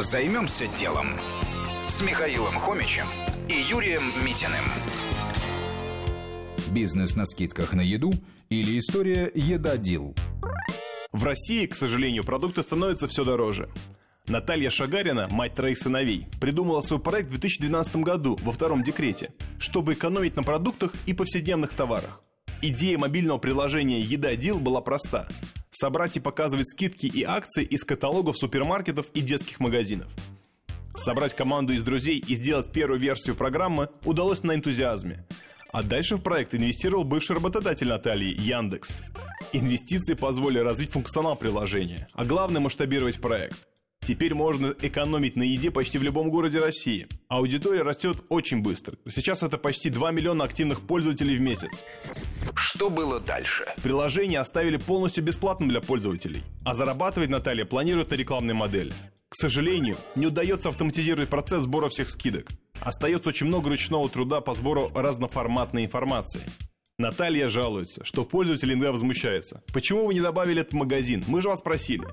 Займемся делом с Михаилом Хомичем и Юрием Митиным. Бизнес на скидках на еду или история «Еда-дил». В России, к сожалению, продукты становятся все дороже. Наталья Шагарина, мать троих сыновей, придумала свой проект в 2012 году во втором декрете, чтобы экономить на продуктах и повседневных товарах. Идея мобильного приложения «Еда Дил» была проста – собрать и показывать скидки и акции из каталогов супермаркетов и детских магазинов. Собрать команду из друзей и сделать первую версию программы удалось на энтузиазме. А дальше в проект инвестировал бывший работодатель Натальи – Яндекс. Инвестиции позволили развить функционал приложения, а главное – масштабировать проект. Теперь можно экономить на еде почти в любом городе России. Аудитория растет очень быстро. Сейчас это почти 2 миллиона активных пользователей в месяц. Что было дальше? Приложение оставили полностью бесплатным для пользователей. А зарабатывать Наталья планирует на рекламной модели. К сожалению, не удается автоматизировать процесс сбора всех скидок. Остается очень много ручного труда по сбору разноформатной информации. Наталья жалуется, что пользователи иногда возмущаются. Почему вы не добавили этот магазин? Мы же вас просили.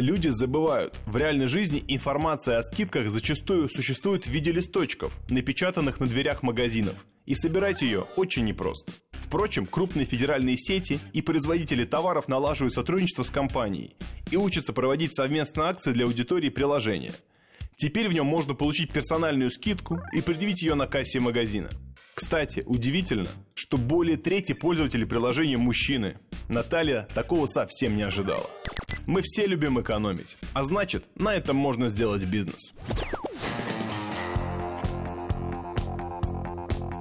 Люди забывают. В реальной жизни информация о скидках зачастую существует в виде листочков, напечатанных на дверях магазинов. И собирать ее очень непросто. Впрочем, крупные федеральные сети и производители товаров налаживают сотрудничество с компанией и учатся проводить совместные акции для аудитории приложения. Теперь в нем можно получить персональную скидку и предъявить ее на кассе магазина. Кстати, удивительно, что более трети пользователей приложения мужчины. Наталья такого совсем не ожидала. Мы все любим экономить, а значит, на этом можно сделать бизнес.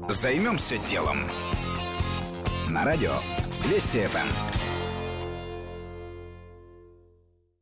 Займемся делом. На радио Вести ФМ.